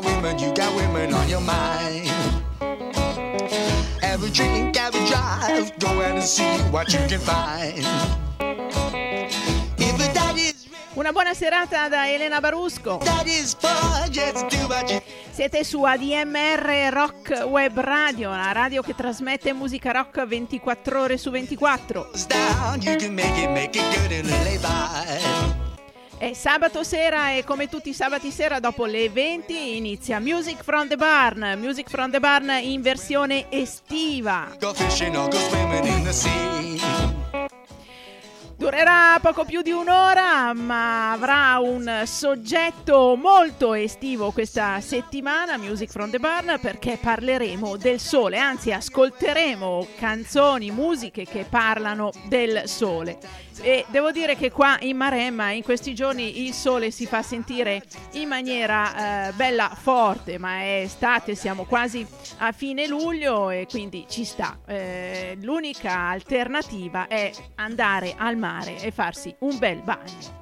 got women, you got women on your mind. A drink, a drive, go out and see what you can find. Una buona serata da Elena Barusco. Siete su ADMR Rock Web Radio, la radio che trasmette musica rock 24 ore su 24. È sabato sera e come tutti i sabati sera dopo le 20 inizia Music from the Barn, Music from the Barn in versione estiva. Go fishing go in the sea. Durerà poco più di un'ora, ma avrà un soggetto molto estivo questa settimana, Music from the Barn, perché parleremo del sole, anzi ascolteremo canzoni, musiche che parlano del sole. E devo dire che qua in Maremma in questi giorni il sole si fa sentire in maniera eh, bella forte, ma è estate, siamo quasi a fine luglio e quindi ci sta. Eh, l'unica alternativa è andare al mare e farsi un bel bagno.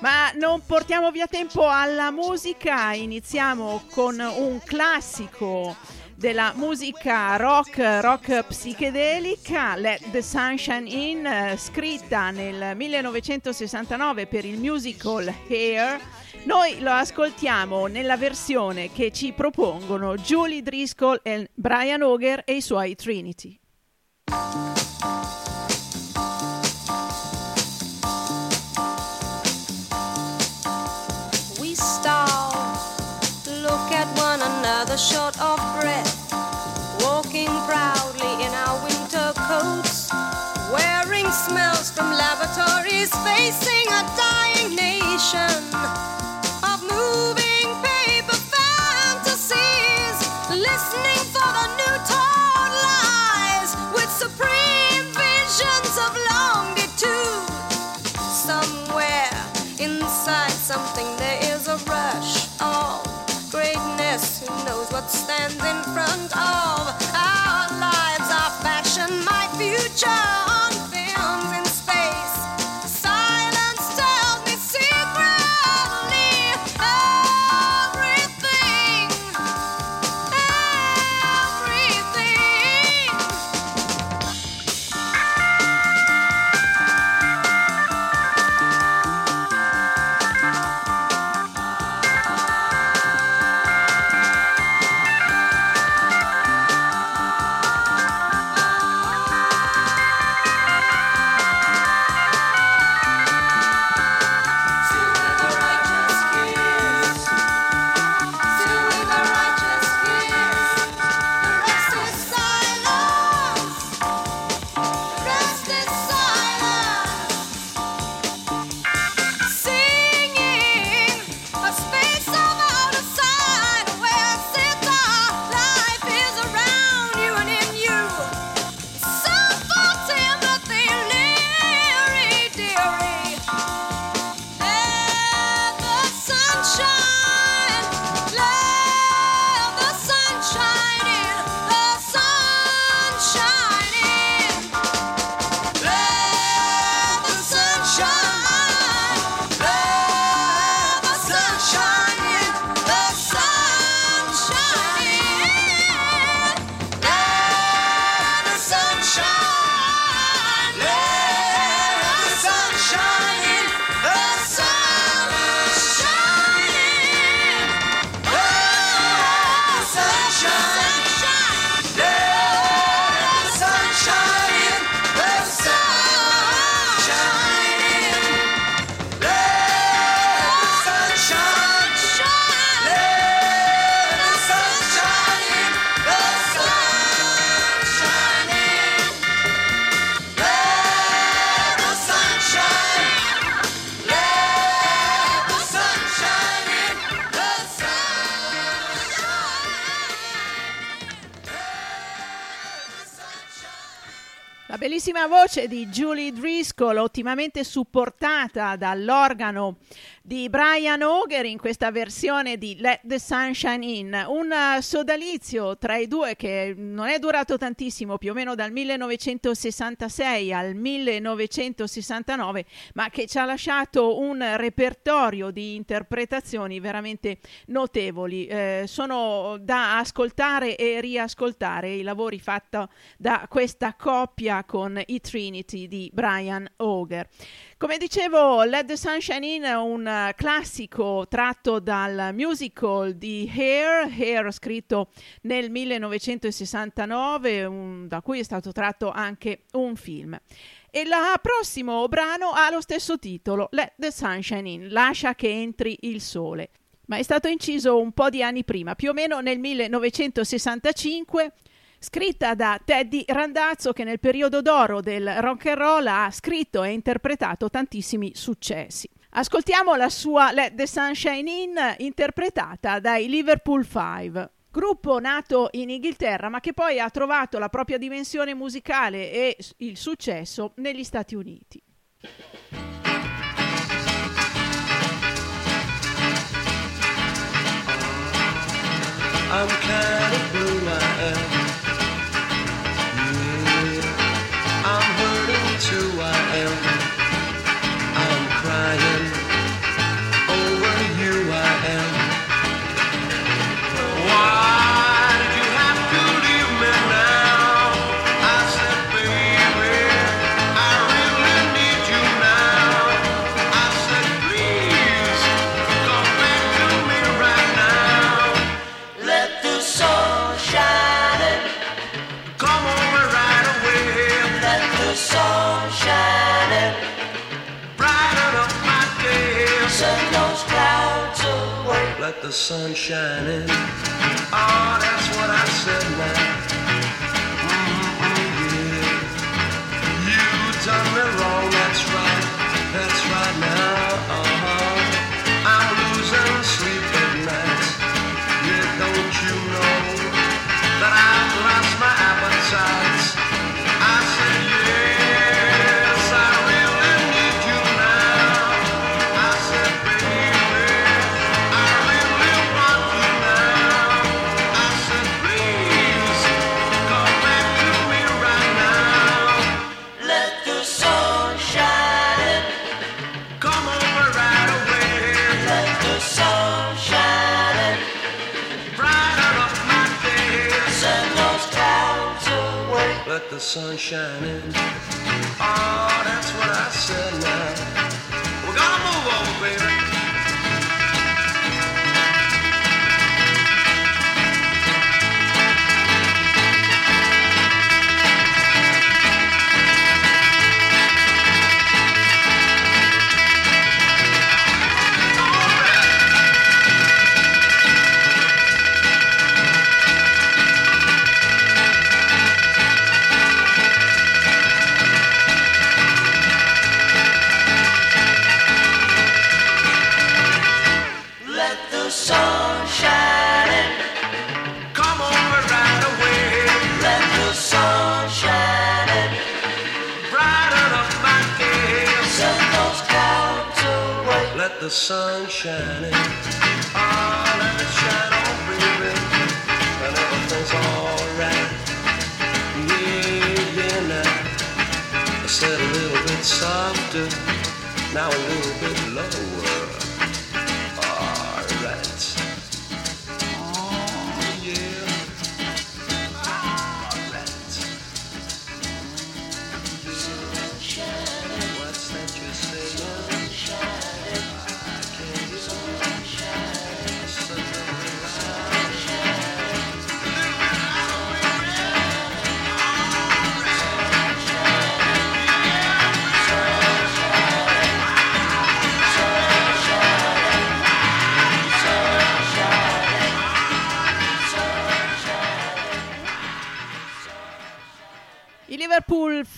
Ma non portiamo via tempo alla musica, iniziamo con un classico della musica rock, rock psichedelica, Let the Sunshine In, eh, scritta nel 1969 per il musical Hair. Noi lo ascoltiamo nella versione che ci propongono Julie Driscoll e Brian Auger e i suoi Trinity. Laboratories, facing a dying nation of moving paper fantasies, listening for the new taught lies with supreme visions of longitude. Somewhere inside something there is a rush of greatness. Who knows what stands in front of our lives, our fashion, my future bellissima voce di Julie Driscoll, ottimamente supportata dall'organo di Brian Auger in questa versione di Let the Sunshine In, un sodalizio tra i due che non è durato tantissimo, più o meno dal 1966 al 1969, ma che ci ha lasciato un repertorio di interpretazioni veramente notevoli. Eh, sono da ascoltare e riascoltare i lavori fatti da questa coppia con i Trinity di Brian Auger. Come dicevo, Let the Sunshine In è un uh, classico tratto dal musical di Hair, Hair scritto nel 1969, un, da cui è stato tratto anche un film. E il prossimo brano ha lo stesso titolo, Let the Sunshine In, lascia che entri il sole. Ma è stato inciso un po' di anni prima, più o meno nel 1965 scritta da Teddy Randazzo che nel periodo d'oro del rock and roll ha scritto e interpretato tantissimi successi. Ascoltiamo la sua Let the Sunshine In interpretata dai Liverpool 5 gruppo nato in Inghilterra ma che poi ha trovato la propria dimensione musicale e il successo negli Stati Uniti. I'm kind of who I am. The sun shining. Oh, that's what I said now. Sun shining. Oh, that's what I said shining. Oh, let it shine on, baby, and everything's alright. Yeah, now. I said a little bit softer, now a little bit lower.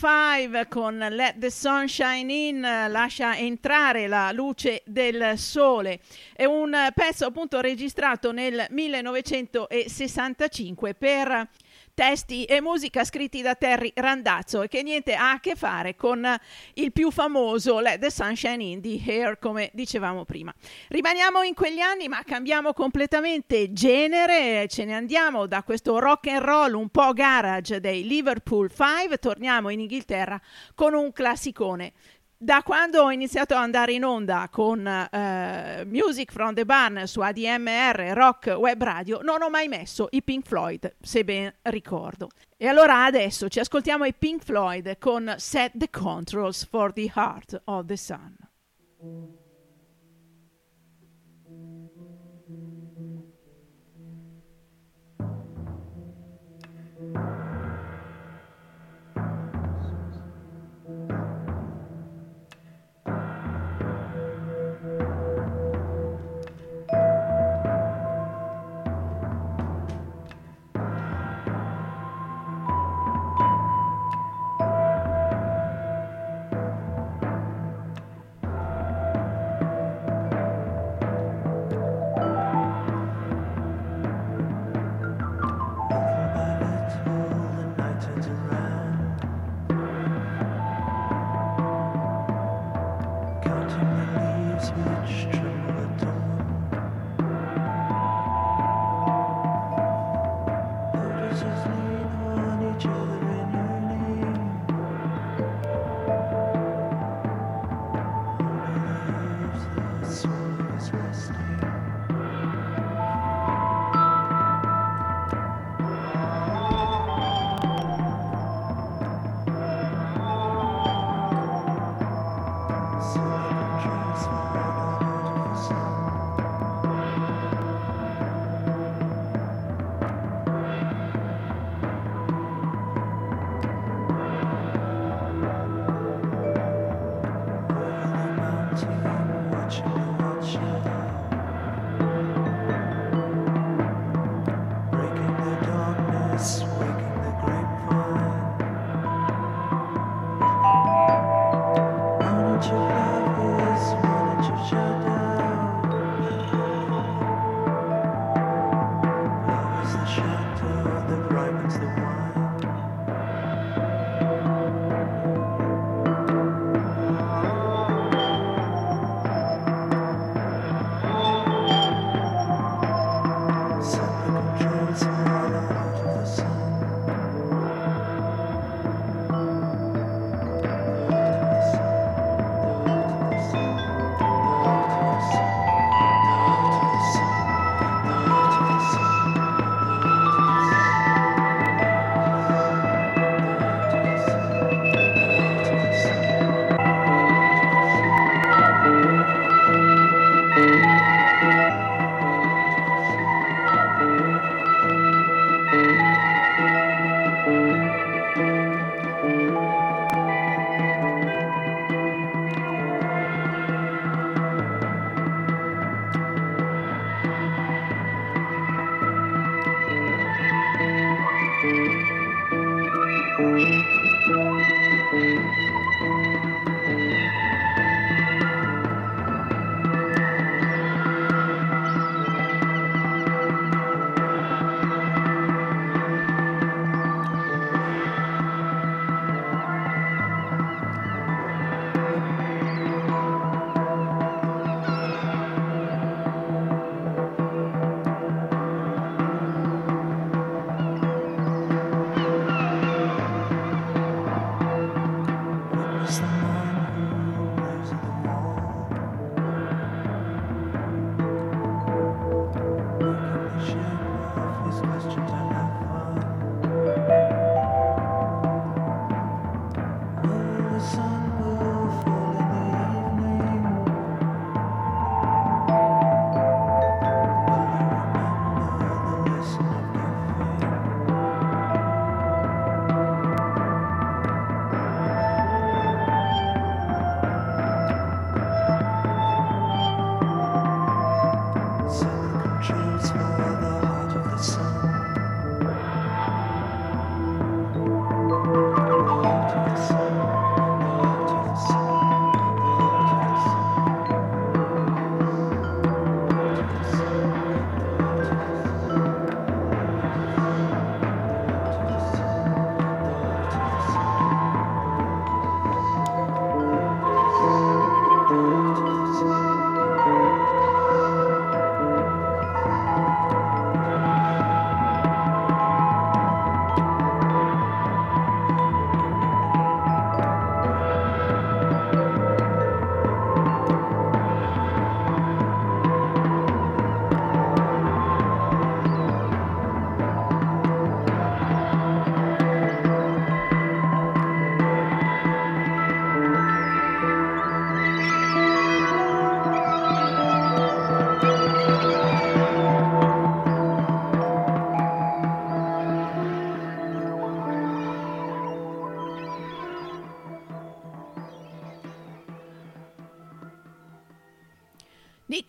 5 con Let the Sunshine In lascia entrare la luce del sole. È un pezzo appunto registrato nel 1965 per testi e musica scritti da Terry Randazzo e che niente ha a che fare con il più famoso Let the Sunshine in the Hair, come dicevamo prima. Rimaniamo in quegli anni, ma cambiamo completamente genere, ce ne andiamo da questo rock and roll un po' garage dei Liverpool 5, torniamo in Inghilterra con un classicone da quando ho iniziato ad andare in onda con uh, Music from the Barn su ADMR Rock Web Radio, non ho mai messo i Pink Floyd, se ben ricordo. E allora adesso ci ascoltiamo i Pink Floyd con Set the Controls for the Heart of the Sun.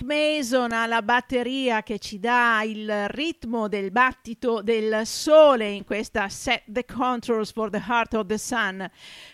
Mason alla batteria che ci dà il ritmo del battito del sole in questa Set the Controls for the Heart of the Sun.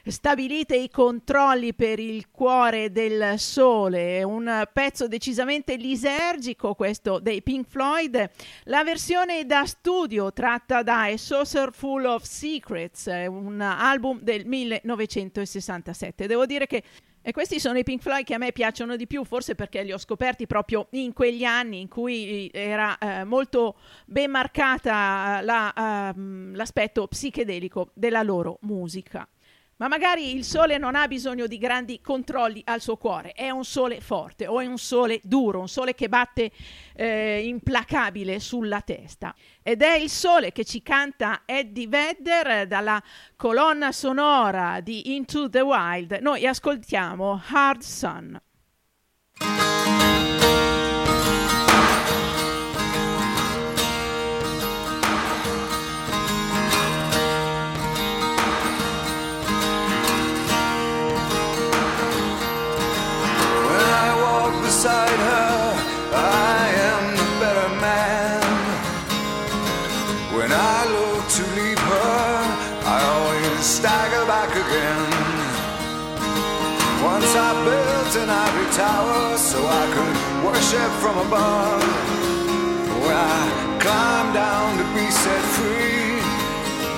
Stabilite i controlli per il cuore del sole, un pezzo decisamente lisergico questo dei Pink Floyd. La versione da studio tratta da A Saucer Full of Secrets, un album del 1967. Devo dire che e questi sono i Pink Floyd che a me piacciono di più, forse perché li ho scoperti proprio in quegli anni in cui era eh, molto ben marcata la, uh, l'aspetto psichedelico della loro musica. Ma magari il sole non ha bisogno di grandi controlli al suo cuore, è un sole forte o è un sole duro, un sole che batte eh, implacabile sulla testa. Ed è il sole che ci canta Eddie Vedder dalla colonna sonora di Into the Wild. Noi ascoltiamo Hard Sun. Tower so I could worship from above. When I climbed down to be set free,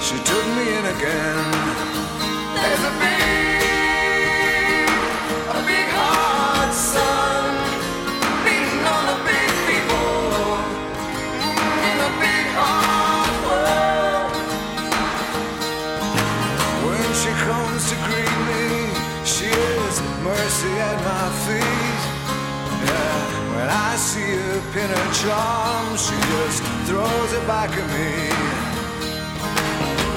she took me in again. There's a big, I see her pin her charm, she just throws it back at me.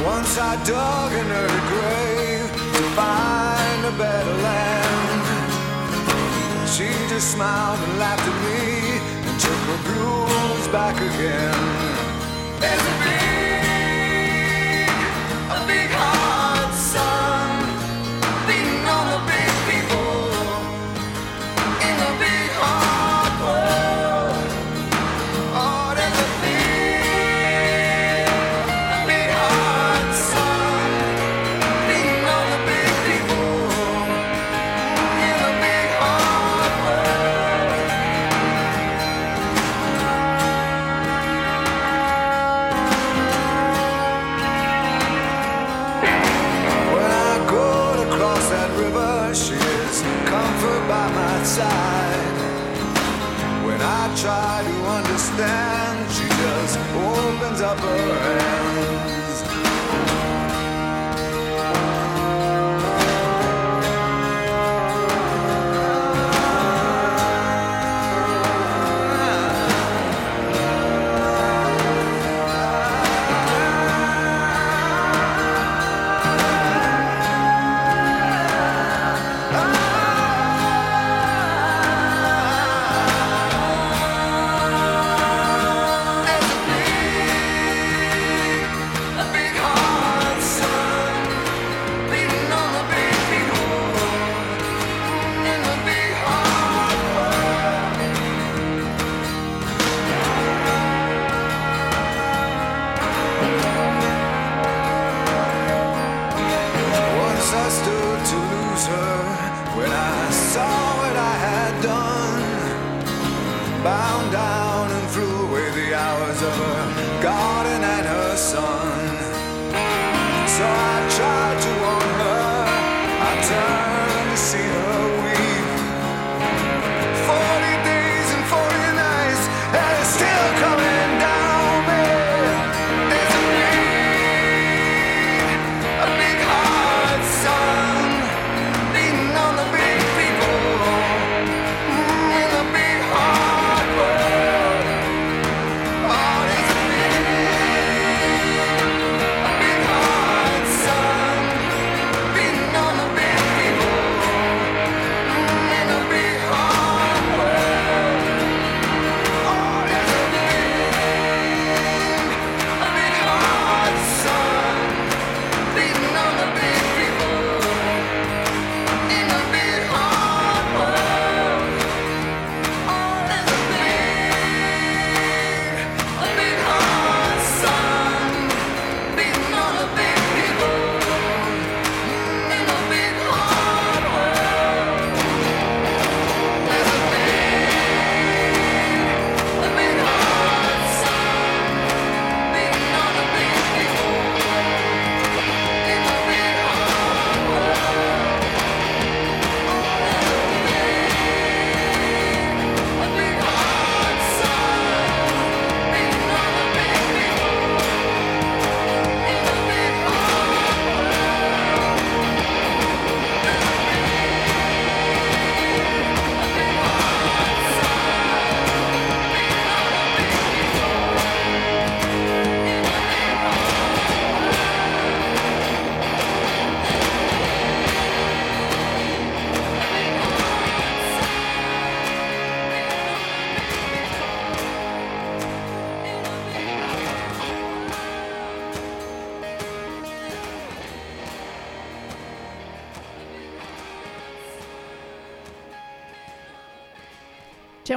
Once I dug in her grave to find a better land. She just smiled and laughed at me and took her blues back again. There's a big, a big hard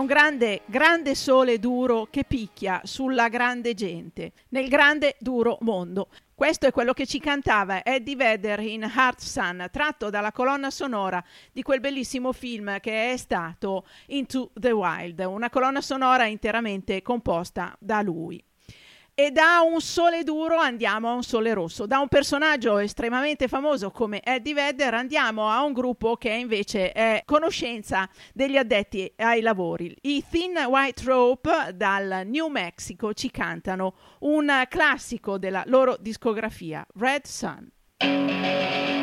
grande, grande sole duro che picchia sulla grande gente, nel grande duro mondo. Questo è quello che ci cantava Eddie Vedder in Heart Sun, tratto dalla colonna sonora di quel bellissimo film che è stato Into the Wild, una colonna sonora interamente composta da lui e da un sole duro andiamo a un sole rosso. Da un personaggio estremamente famoso come Eddie Vedder andiamo a un gruppo che invece è conoscenza degli addetti ai lavori. I Thin White Rope dal New Mexico ci cantano un classico della loro discografia, Red Sun.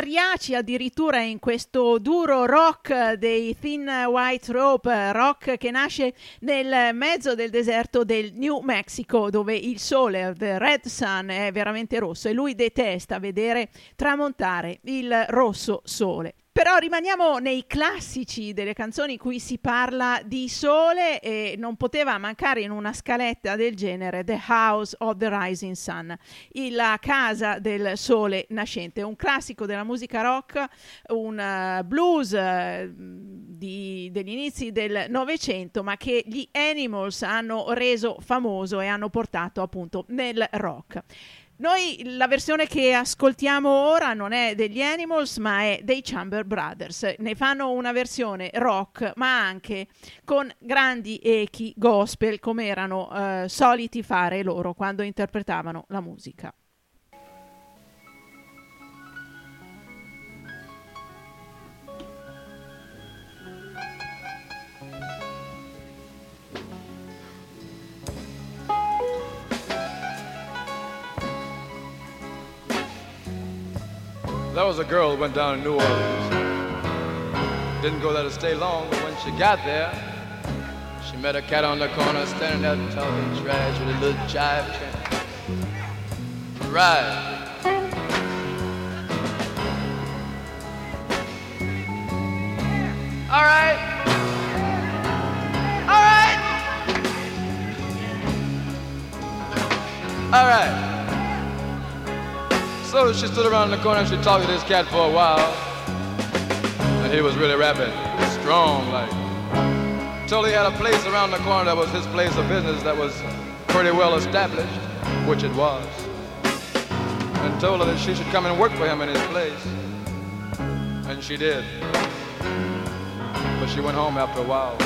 Mariachi addirittura in questo duro rock dei Thin White Rope, rock che nasce nel mezzo del deserto del New Mexico dove il sole, the red sun, è veramente rosso e lui detesta vedere tramontare il rosso sole. Però rimaniamo nei classici delle canzoni in cui si parla di sole e non poteva mancare in una scaletta del genere The House of the Rising Sun, la casa del sole nascente, un classico della musica rock, un uh, blues uh, di, degli inizi del Novecento, ma che gli Animals hanno reso famoso e hanno portato appunto nel rock. Noi la versione che ascoltiamo ora non è degli Animals, ma è dei Chamber Brothers. Ne fanno una versione rock, ma anche con grandi echi gospel, come erano eh, soliti fare loro quando interpretavano la musica. There was a girl who went down to New Orleans. Didn't go there to stay long, but when she got there, she met a cat on the corner standing there talking trash with a little jive chant. Right. All right. All right. All right. So she stood around in the corner and she talked to this cat for a while. And he was really rapping strong, like. Told he had a place around the corner that was his place of business that was pretty well established, which it was. And told her that she should come and work for him in his place. And she did. But she went home after a while.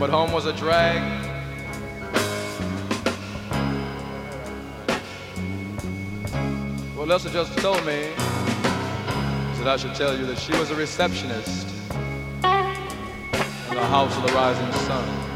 But home was a drag Lester just told me that I should tell you that she was a receptionist in the House of the Rising Sun.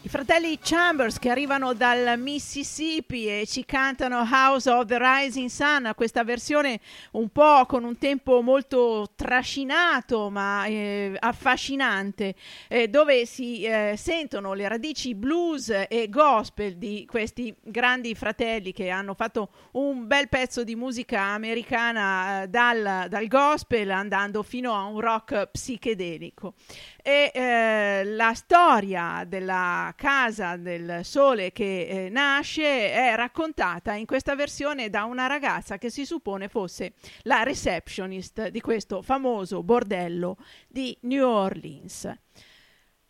I fratelli Chambers che arrivano dal Mississippi e ci cantano House of the Rising Sun, questa versione un po' con un tempo molto trascinato ma eh, affascinante, eh, dove si eh, sentono le radici blues e gospel di questi grandi fratelli che hanno fatto un bel pezzo di musica americana eh, dal, dal gospel andando fino a un rock psichedelico e eh, la storia della casa del sole che eh, nasce è raccontata in questa versione da una ragazza che si suppone fosse la receptionist di questo famoso bordello di New Orleans.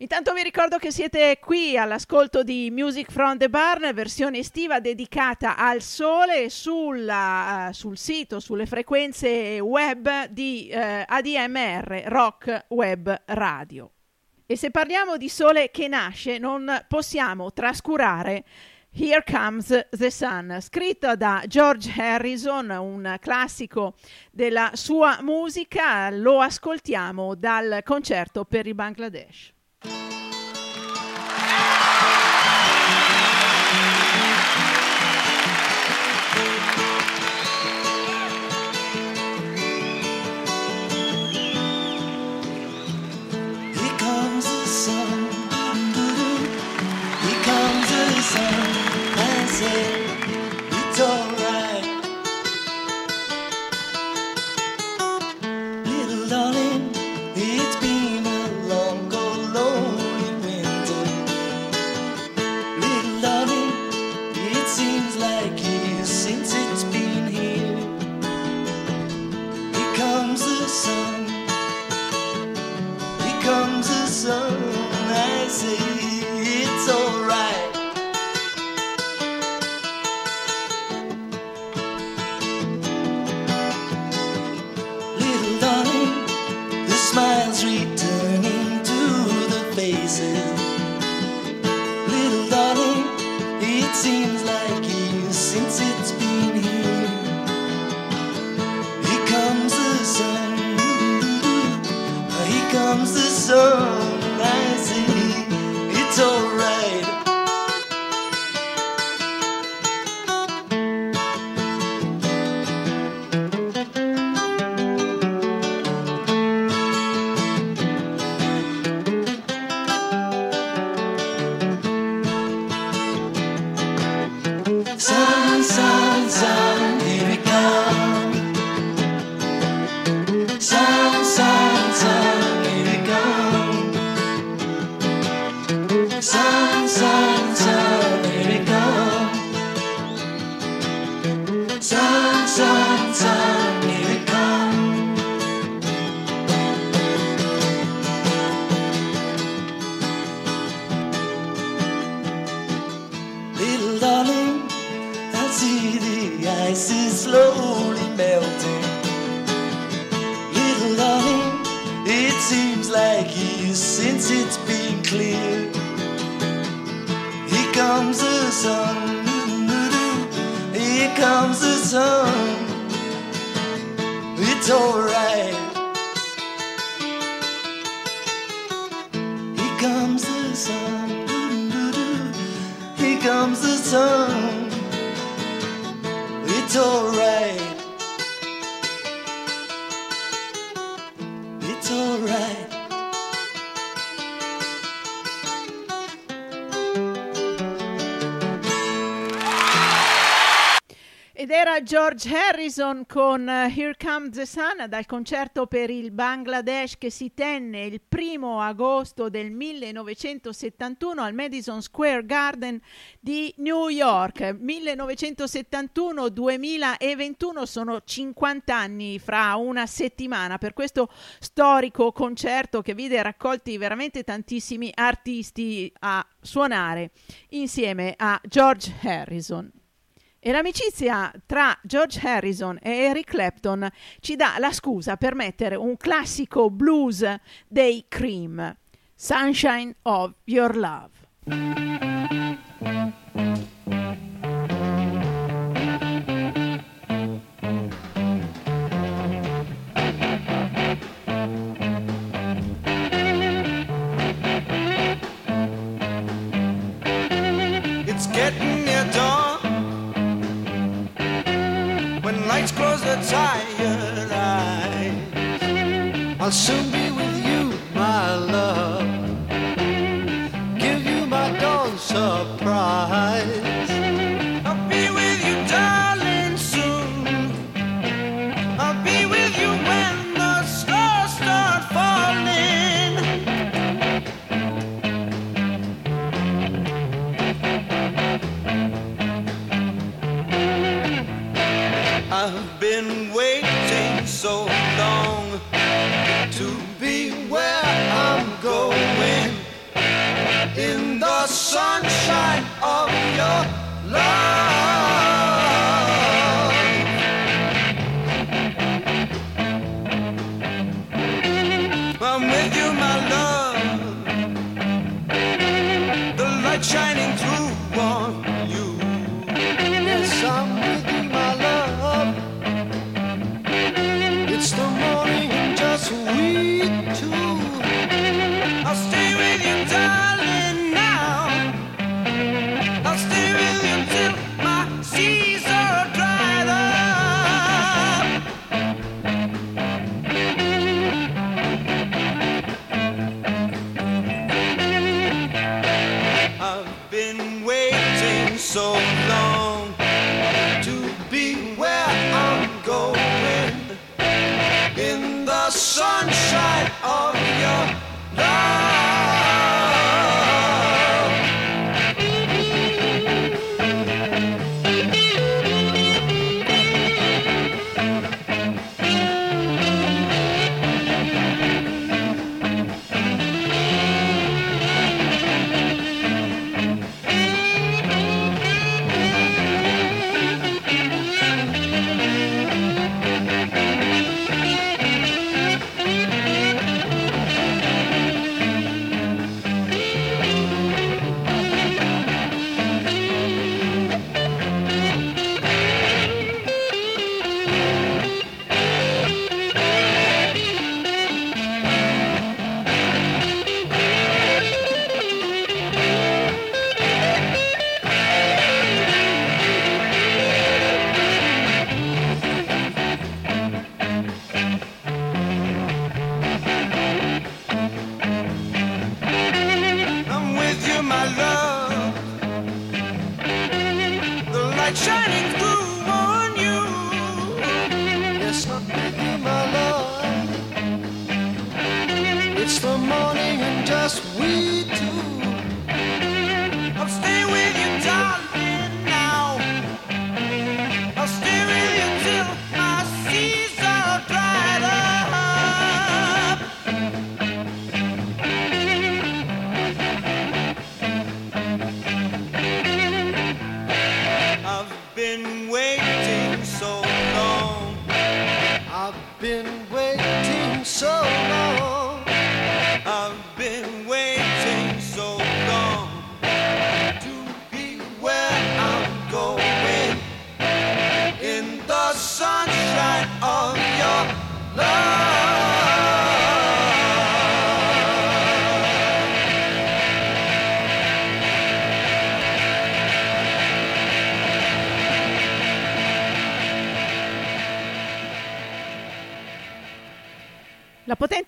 Intanto vi ricordo che siete qui all'ascolto di Music from the Barn, versione estiva dedicata al sole sulla, uh, sul sito, sulle frequenze web di uh, ADMR Rock Web Radio. E se parliamo di sole che nasce, non possiamo trascurare Here Comes the Sun, scritto da George Harrison, un classico della sua musica, lo ascoltiamo dal concerto per il Bangladesh. Comes the sun. George Harrison con eh, Here Comes the Sun dal concerto per il Bangladesh che si tenne il primo agosto del 1971 al Madison Square Garden di New York. 1971-2021 sono 50 anni fra una settimana per questo storico concerto che vide raccolti veramente tantissimi artisti a suonare insieme a George Harrison. E l'amicizia tra George Harrison e Eric Clapton ci dà la scusa per mettere un classico blues dei Cream, Sunshine of Your Love.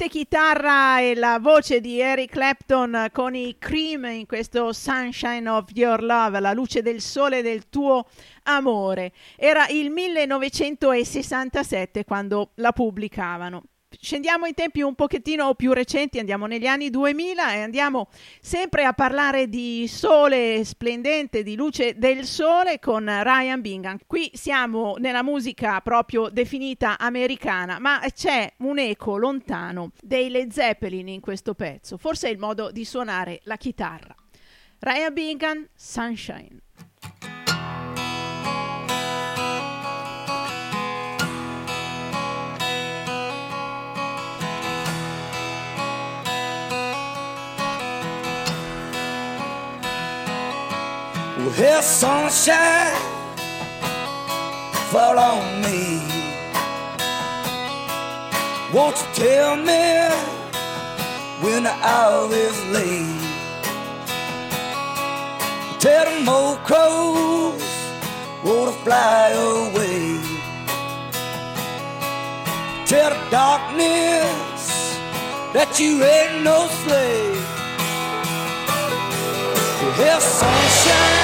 Potente chitarra e la voce di Eric Clapton con i Cream in questo Sunshine of Your Love, la luce del sole del tuo amore. Era il 1967 quando la pubblicavano scendiamo in tempi un pochettino più recenti, andiamo negli anni 2000 e andiamo sempre a parlare di sole splendente, di luce del sole con Ryan Bingham. Qui siamo nella musica proprio definita americana, ma c'è un eco lontano dei Led Zeppelin in questo pezzo, forse è il modo di suonare la chitarra. Ryan Bingham, Sunshine. Well, sunshine, fall on me. Won't you tell me when the hour is late? Tell the old crows won't fly away. Tell the darkness that you ain't no slave. Well, sunshine.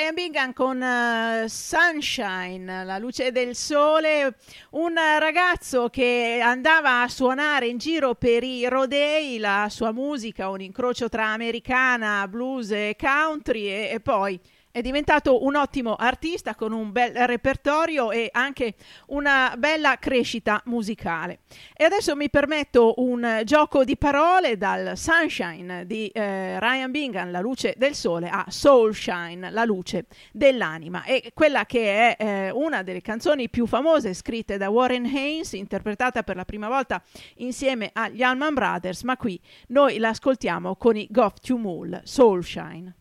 Ryan Bingham con uh, Sunshine, la luce del sole, un ragazzo che andava a suonare in giro per i rodei, la sua musica, un incrocio tra americana, blues e country e, e poi è diventato un ottimo artista con un bel repertorio e anche una bella crescita musicale. E adesso mi permetto un gioco di parole dal Sunshine di eh, Ryan Bingham, La luce del sole, a Soulshine, La luce dell'anima. E quella che è eh, una delle canzoni più famose scritte da Warren Haynes, interpretata per la prima volta insieme agli Allman Brothers, ma qui noi l'ascoltiamo con i Goff to Mool, Soulshine.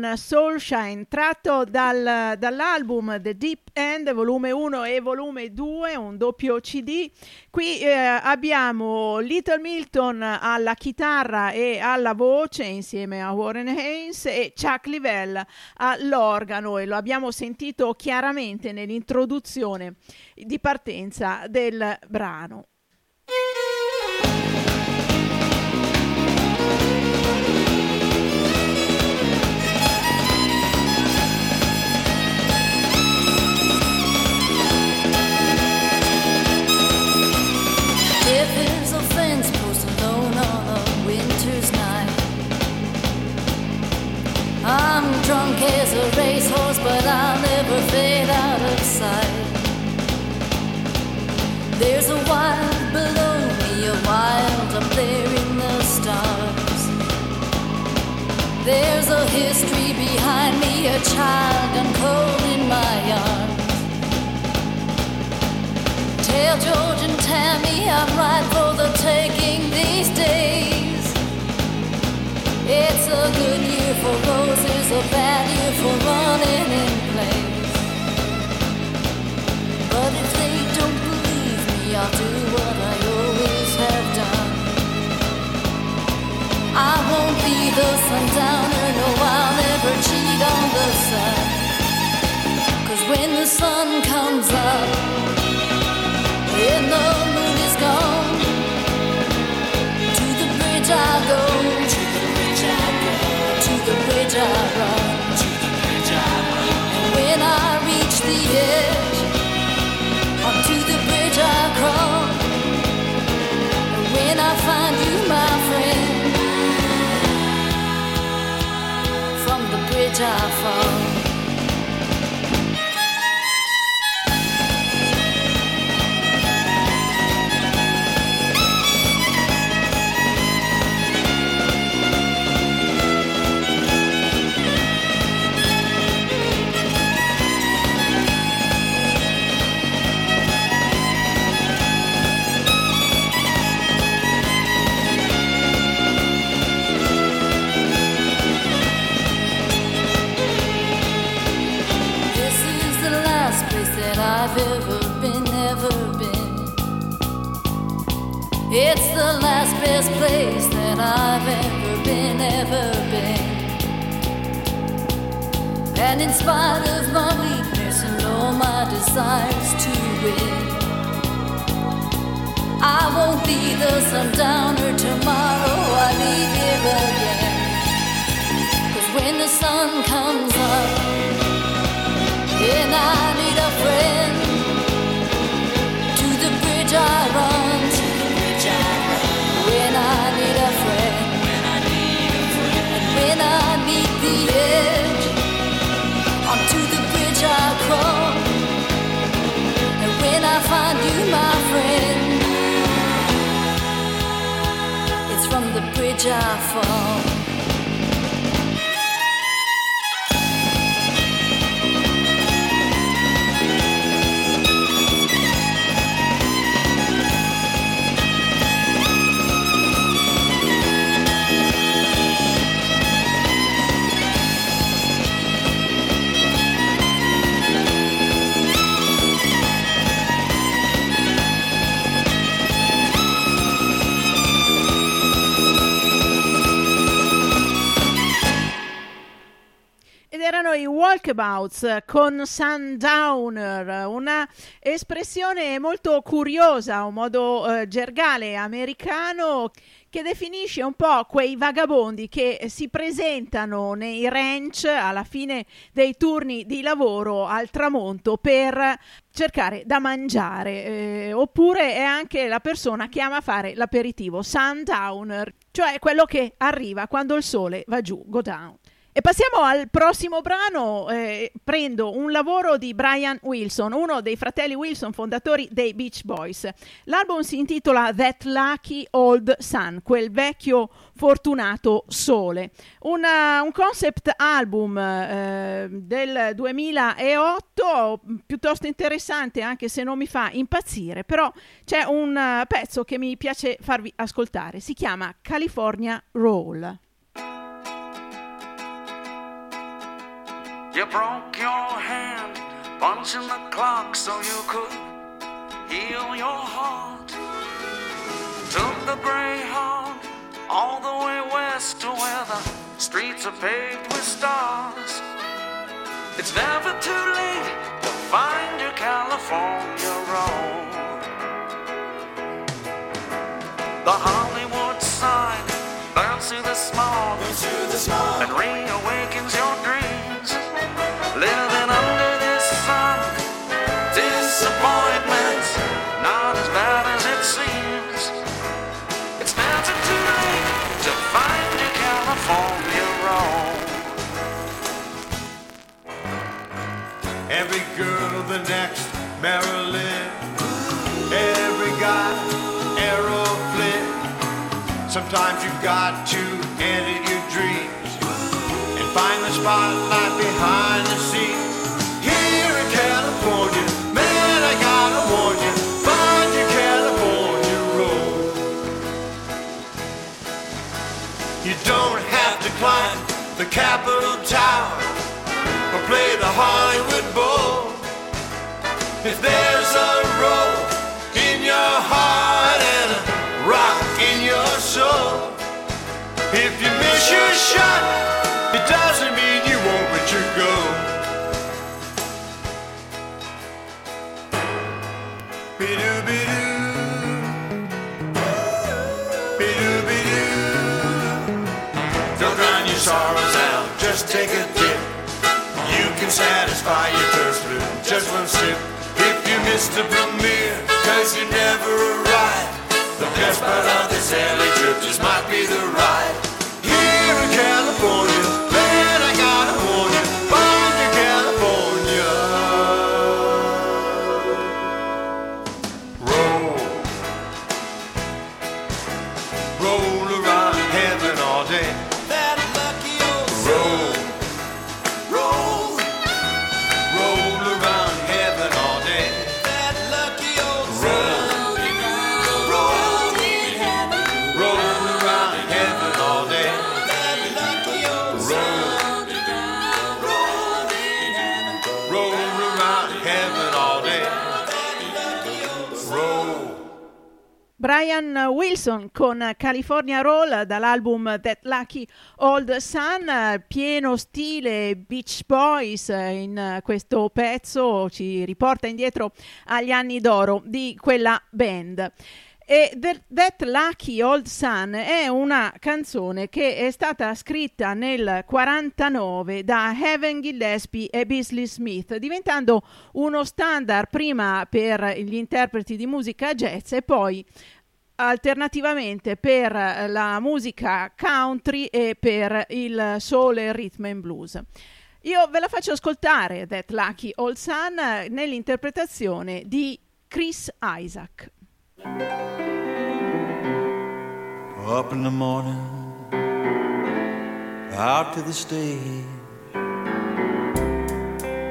Con Soulshine tratto dal- dall'album The Deep End volume 1 e volume 2 un doppio cd qui eh, abbiamo Little Milton alla chitarra e alla voce insieme a Warren Haynes e Chuck Livell all'organo e lo abbiamo sentito chiaramente nell'introduzione di partenza del brano I'm drunk as a racehorse, but I'll never fade out of sight. There's a wild below me, a wild up there in the stars. There's a history behind me, a child I'm cold in my arms. Tell George and Tammy I'm right for the taking a good year for roses, a bad year for running in place. But if they don't believe me, I'll do what I always have done. I won't be the sundowner, no, I'll never cheat on the sun. Cause when the sun comes up, I find you my friend From the bridge I fall. I Walkabouts con Sundowner, una espressione molto curiosa, un modo eh, gergale americano che definisce un po' quei vagabondi che si presentano nei ranch alla fine dei turni di lavoro al tramonto per cercare da mangiare, eh, oppure è anche la persona che ama fare l'aperitivo, sundowner, cioè quello che arriva quando il sole va giù, go down. E passiamo al prossimo brano, eh, prendo un lavoro di Brian Wilson, uno dei fratelli Wilson, fondatori dei Beach Boys. L'album si intitola That Lucky Old Sun, quel vecchio fortunato sole. Una, un concept album eh, del 2008, piuttosto interessante anche se non mi fa impazzire, però c'è un uh, pezzo che mi piace farvi ascoltare, si chiama California Roll. You broke your hand punching the clock so you could heal your heart. Took the Greyhound all the way west to where the streets are paved with stars. It's never too late to find your California road. The Marilyn. Every guy aeroplane. Sometimes you got to edit your dreams and find the spotlight behind the scenes. Here in California, man, I gotta warn you, find your California road. You don't have to climb the Capitol Tower or play the Hollywood Bowl. If there's a roll in your heart and a rock in your soul, if you miss your shot, it doesn't mean you won't reach your goal. Be-doo-be-doo. Be-doo-be-doo. Don't drown your sorrows out, just take a dip. You can satisfy your thirst with just one sip. The premiere, cause you never arrived. The best part of this LA trip just might be the ride. Here in California, Brian Wilson con California Roll dall'album That Lucky Old Sun, pieno stile Beach Boys in questo pezzo, ci riporta indietro agli anni d'oro di quella band. E That- That Lucky Old Sun è una canzone che è stata scritta nel 49 da Heaven Gillespie e Beasley Smith, diventando uno standard prima per gli interpreti di musica jazz e poi alternativamente per la musica country e per il soul e il rhythm and blues. Io ve la faccio ascoltare That Lucky Old Sun nell'interpretazione di Chris Isaac. Up in the morning, out to the stage.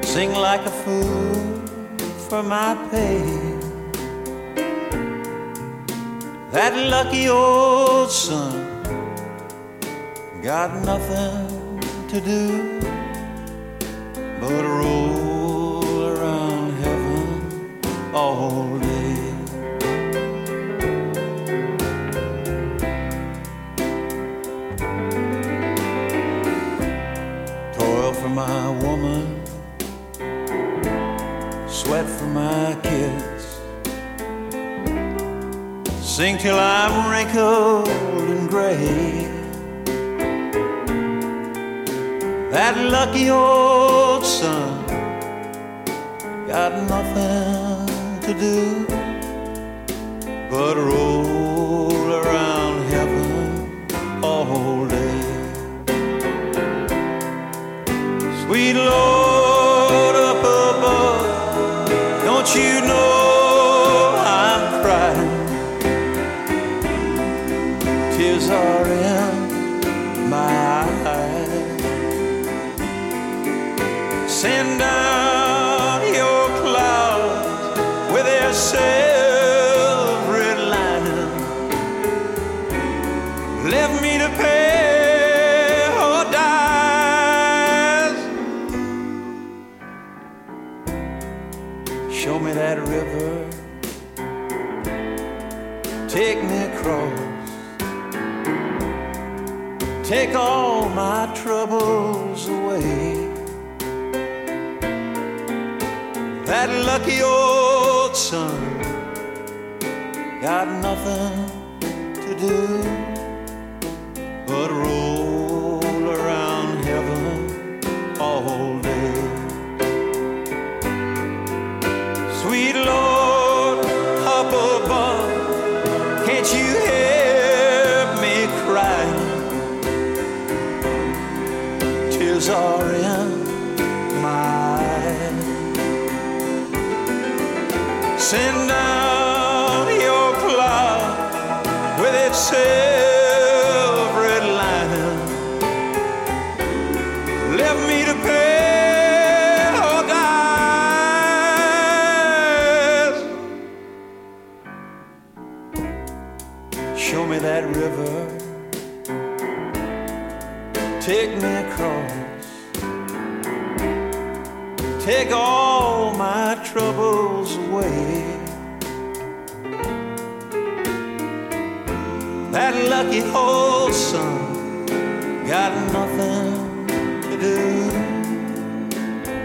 Sing like a fool for my pay. That lucky old son got nothing to do but roll around heaven all day. Toil for my woman, sweat for my kids. Sing till I'm wrinkled and gray. That lucky old son got nothing to do but roll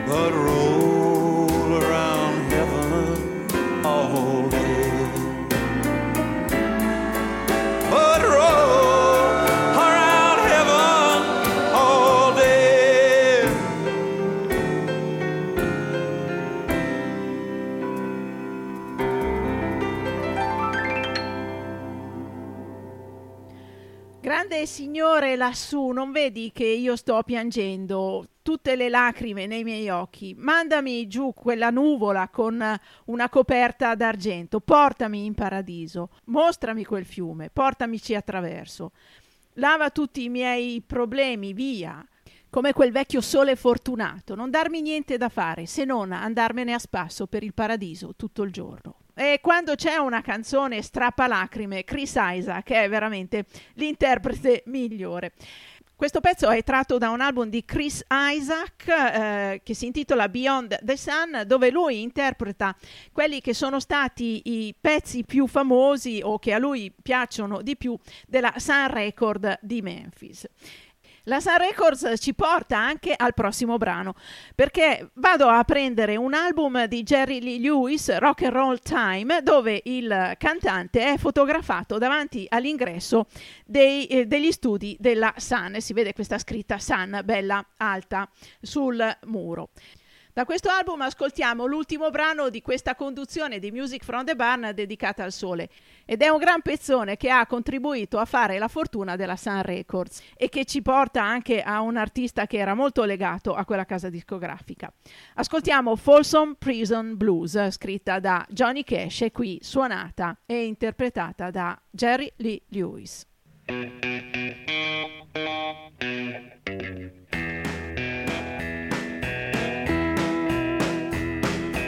but lassù, non vedi che io sto piangendo? Tutte le lacrime nei miei occhi. Mandami giù quella nuvola con una coperta d'argento. Portami in paradiso. Mostrami quel fiume. Portamici attraverso. Lava tutti i miei problemi via. Come quel vecchio sole fortunato. Non darmi niente da fare se non andarmene a spasso per il paradiso tutto il giorno. E quando c'è una canzone strappalacrime, Chris Isaac è veramente l'interprete migliore. Questo pezzo è tratto da un album di Chris Isaac eh, che si intitola Beyond the Sun, dove lui interpreta quelli che sono stati i pezzi più famosi o che a lui piacciono di più della Sun Record di Memphis. La Sun Records ci porta anche al prossimo brano perché vado a prendere un album di Jerry Lee Lewis, Rock and Roll Time, dove il cantante è fotografato davanti all'ingresso dei, eh, degli studi della Sun. Si vede questa scritta Sun bella alta sul muro. Da questo album ascoltiamo l'ultimo brano di questa conduzione di Music from the Barn dedicata al sole ed è un gran pezzone che ha contribuito a fare la fortuna della Sun Records e che ci porta anche a un artista che era molto legato a quella casa discografica. Ascoltiamo Folsom Prison Blues scritta da Johnny Cash e qui suonata e interpretata da Jerry Lee Lewis.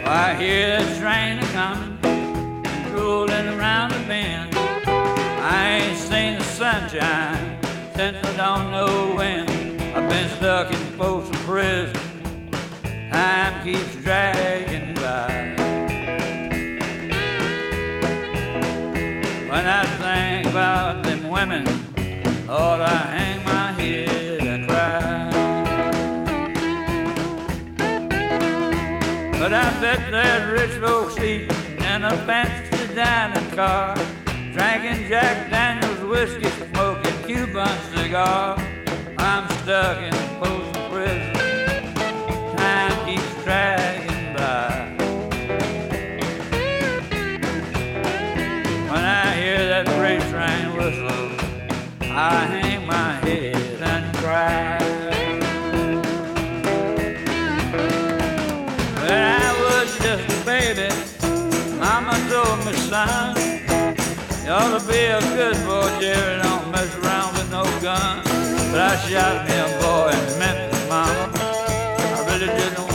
I hear the train coming, rolling around the bend. I ain't seen the sunshine since I don't know when. I've been stuck in Folsom Prison. Time keeps dragging by. When I think about them women, Lord, I hang But I bet there's rich folks eating in a fancy dining car, drinking Jack Daniels whiskey, smoking Cuban cigar. I'm stuck in post prison. Time keeps dragging by. When I hear that freight train whistle, I you ought to be a good boy, Jerry. Don't mess around with no gun. But I shot me a boy in Memphis, Mama. I really didn't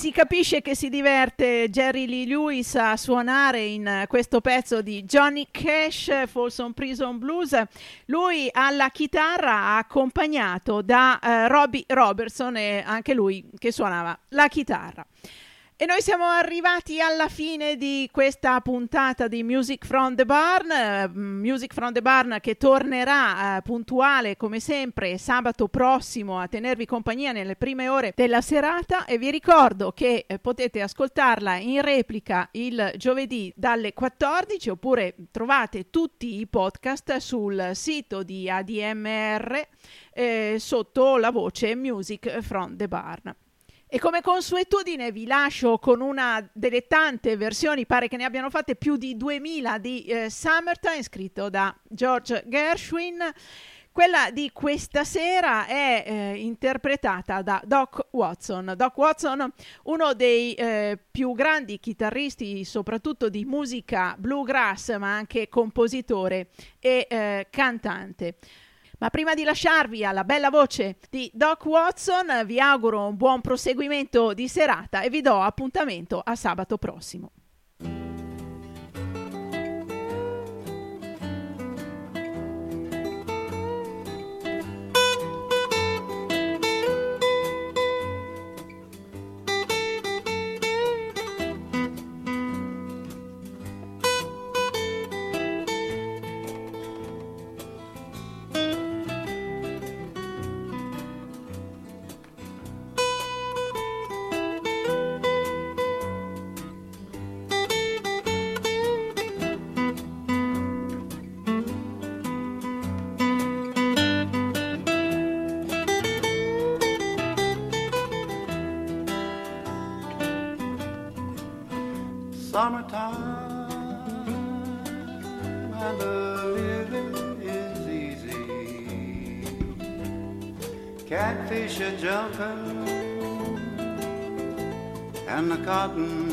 si capisce che si diverte Jerry Lee Lewis a suonare in questo pezzo di Johnny Cash, Folsom Prison Blues. Lui alla chitarra accompagnato da eh, Robbie Robertson e anche lui che suonava la chitarra. E noi siamo arrivati alla fine di questa puntata di Music from the Barn, eh, Music from the Barn che tornerà eh, puntuale come sempre sabato prossimo a tenervi compagnia nelle prime ore della serata e vi ricordo che eh, potete ascoltarla in replica il giovedì dalle 14 oppure trovate tutti i podcast sul sito di ADMR eh, sotto la voce Music from the Barn. E come consuetudine vi lascio con una delle tante versioni, pare che ne abbiano fatte più di 2000 di eh, Summertime, scritto da George Gershwin. Quella di questa sera è eh, interpretata da Doc Watson. Doc Watson, uno dei eh, più grandi chitarristi, soprattutto di musica bluegrass, ma anche compositore e eh, cantante. Ma prima di lasciarvi alla bella voce di Doc Watson, vi auguro un buon proseguimento di serata e vi do appuntamento a sabato prossimo. Catfish are jumping and the cotton